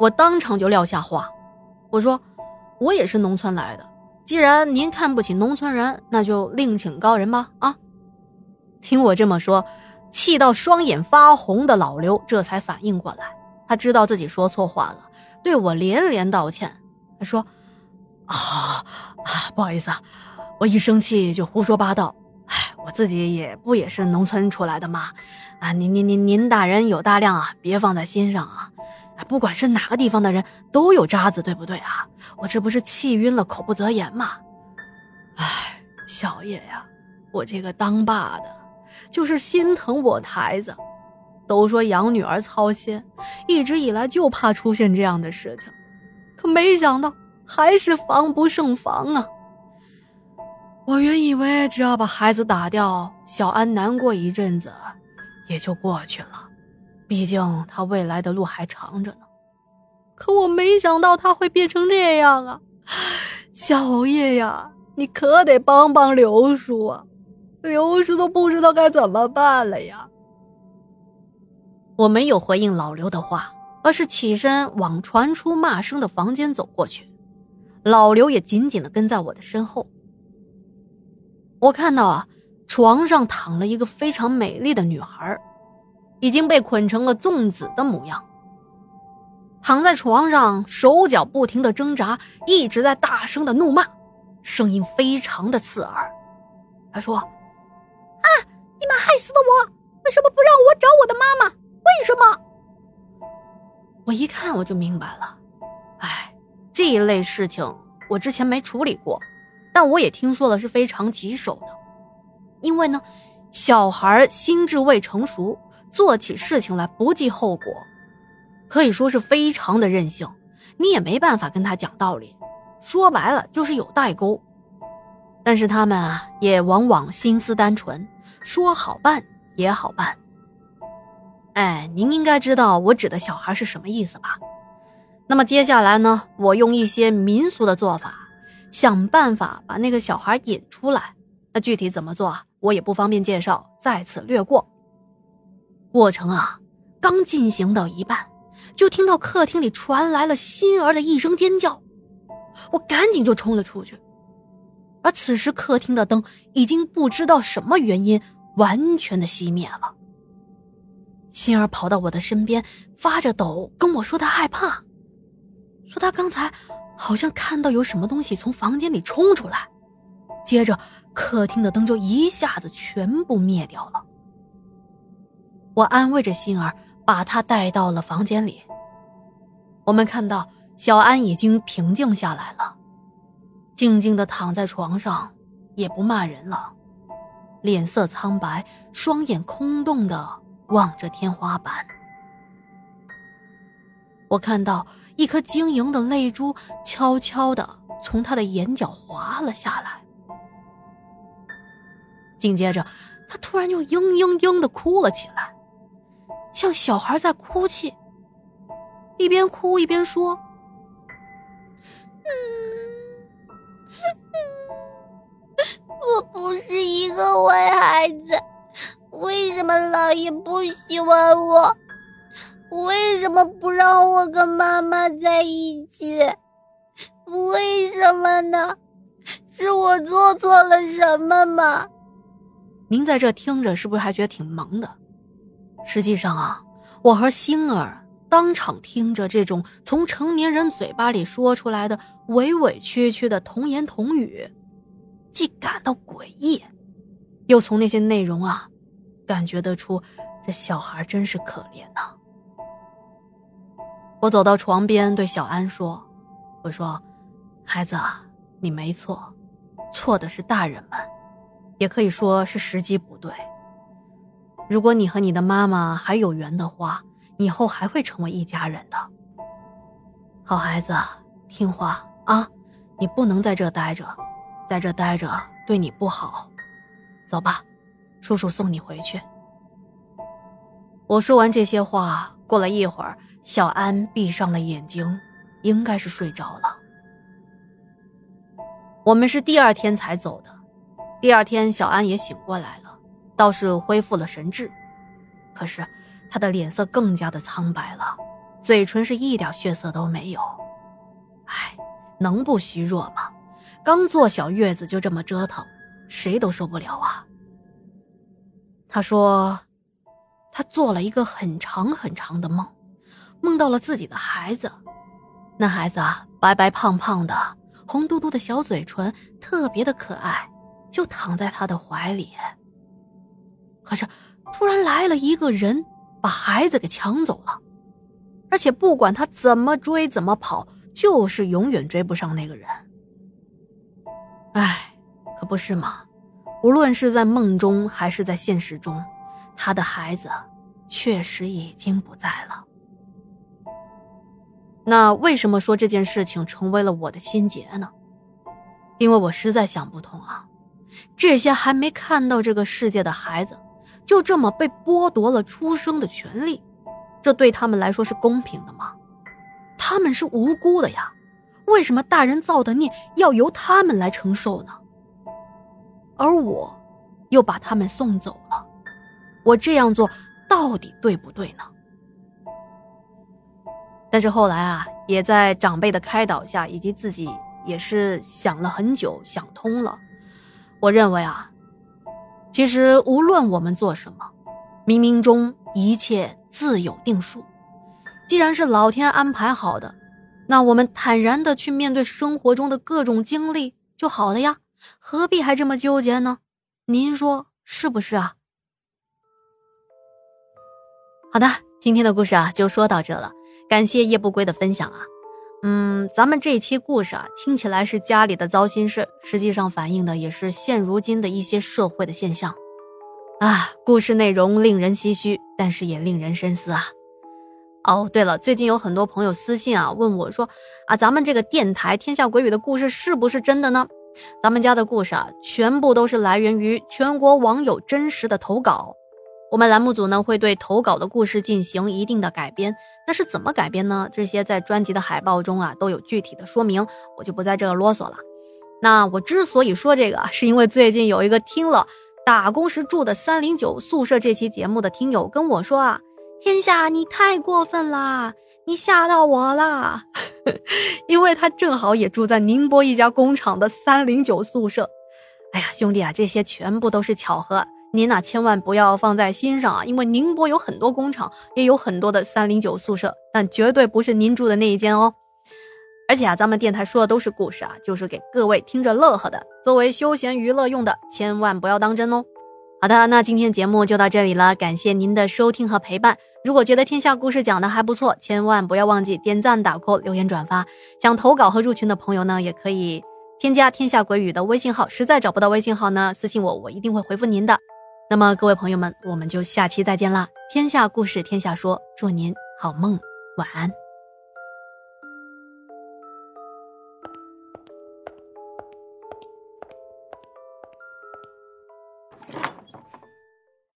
我当场就撂下话，我说我也是农村来的，既然您看不起农村人，那就另请高人吧。啊！听我这么说，气到双眼发红的老刘这才反应过来，他知道自己说错话了，对我连连道歉。他说：“啊啊，不好意思啊，我一生气就胡说八道。哎，我自己也不也是农村出来的吗？啊，您您您您大人有大量啊，别放在心上啊。”不管是哪个地方的人都有渣子，对不对啊？我这不是气晕了，口不择言吗？哎，小叶呀，我这个当爸的，就是心疼我的孩子。都说养女儿操心，一直以来就怕出现这样的事情，可没想到还是防不胜防啊！我原以为只要把孩子打掉，小安难过一阵子，也就过去了。毕竟他未来的路还长着呢，可我没想到他会变成这样啊！小叶呀，你可得帮帮刘叔啊！刘叔都不知道该怎么办了呀。我没有回应老刘的话，而是起身往传出骂声的房间走过去，老刘也紧紧的跟在我的身后。我看到啊，床上躺了一个非常美丽的女孩。已经被捆成了粽子的模样，躺在床上，手脚不停的挣扎，一直在大声的怒骂，声音非常的刺耳。他说：“啊，你们害死了我，为什么不让我找我的妈妈？为什么？”我一看我就明白了，哎，这一类事情我之前没处理过，但我也听说了是非常棘手的，因为呢，小孩心智未成熟。做起事情来不计后果，可以说是非常的任性，你也没办法跟他讲道理。说白了就是有代沟。但是他们啊，也往往心思单纯，说好办也好办。哎，您应该知道我指的小孩是什么意思吧？那么接下来呢，我用一些民俗的做法，想办法把那个小孩引出来。那具体怎么做，我也不方便介绍，在此略过。过程啊，刚进行到一半，就听到客厅里传来了欣儿的一声尖叫，我赶紧就冲了出去。而此时客厅的灯已经不知道什么原因完全的熄灭了。欣儿跑到我的身边，发着抖跟我说她害怕，说她刚才好像看到有什么东西从房间里冲出来，接着客厅的灯就一下子全部灭掉了。我安慰着心儿，把她带到了房间里。我们看到小安已经平静下来了，静静的躺在床上，也不骂人了，脸色苍白，双眼空洞的望着天花板。我看到一颗晶莹的泪珠悄悄的从他的眼角滑了下来，紧接着，他突然就嘤嘤嘤的哭了起来。像小孩在哭泣，一边哭一边说：“我不是一个坏孩子，为什么老爷不喜欢我？为什么不让我跟妈妈在一起？为什么呢？是我做错了什么吗？”您在这听着，是不是还觉得挺萌的？实际上啊，我和星儿当场听着这种从成年人嘴巴里说出来的委委屈屈的童言童语，既感到诡异，又从那些内容啊，感觉得出这小孩真是可怜呐。我走到床边对小安说：“我说，孩子啊，你没错，错的是大人们，也可以说是时机不对。”如果你和你的妈妈还有缘的话，以后还会成为一家人的。好孩子，听话啊！你不能在这待着，在这待着对你不好。走吧，叔叔送你回去。我说完这些话，过了一会儿，小安闭上了眼睛，应该是睡着了。我们是第二天才走的，第二天小安也醒过来了。倒是恢复了神智，可是他的脸色更加的苍白了，嘴唇是一点血色都没有。唉，能不虚弱吗？刚坐小月子就这么折腾，谁都受不了啊。他说，他做了一个很长很长的梦，梦到了自己的孩子。那孩子啊，白白胖胖的，红嘟嘟的小嘴唇，特别的可爱，就躺在他的怀里。可是，突然来了一个人，把孩子给抢走了，而且不管他怎么追怎么跑，就是永远追不上那个人。唉，可不是吗？无论是在梦中还是在现实中，他的孩子确实已经不在了。那为什么说这件事情成为了我的心结呢？因为我实在想不通啊，这些还没看到这个世界的孩子，就这么被剥夺了出生的权利，这对他们来说是公平的吗？他们是无辜的呀。为什么大人造的孽要由他们来承受呢？而我，又把他们送走了，我这样做到底对不对呢？但是后来啊，也在长辈的开导下，以及自己也是想了很久，想通了。我认为啊，其实无论我们做什么，冥冥中一切自有定数。既然是老天安排好的。那我们坦然的去面对生活中的各种经历就好了呀，何必还这么纠结呢？您说是不是啊？好的，今天的故事啊就说到这了，感谢夜不归的分享啊。嗯，咱们这一期故事啊听起来是家里的糟心事，实际上反映的也是现如今的一些社会的现象啊。故事内容令人唏嘘，但是也令人深思啊。哦，对了，最近有很多朋友私信啊，问我说，啊，咱们这个电台《天下鬼语》的故事是不是真的呢？咱们家的故事啊，全部都是来源于全国网友真实的投稿。我们栏目组呢，会对投稿的故事进行一定的改编。那是怎么改编呢？这些在专辑的海报中啊，都有具体的说明，我就不在这啰嗦了。那我之所以说这个，是因为最近有一个听了打工时住的三零九宿舍这期节目的听友跟我说啊。天下，你太过分啦！你吓到我啦，因为他正好也住在宁波一家工厂的三零九宿舍。哎呀，兄弟啊，这些全部都是巧合，您呐千万不要放在心上啊！因为宁波有很多工厂，也有很多的三零九宿舍，但绝对不是您住的那一间哦。而且啊，咱们电台说的都是故事啊，就是给各位听着乐呵的，作为休闲娱乐用的，千万不要当真哦。好的，那今天节目就到这里了，感谢您的收听和陪伴。如果觉得天下故事讲的还不错，千万不要忘记点赞、打 call、留言、转发。想投稿和入群的朋友呢，也可以添加天下鬼语的微信号。实在找不到微信号呢，私信我，我一定会回复您的。那么各位朋友们，我们就下期再见啦！天下故事天下说，祝您好梦，晚安。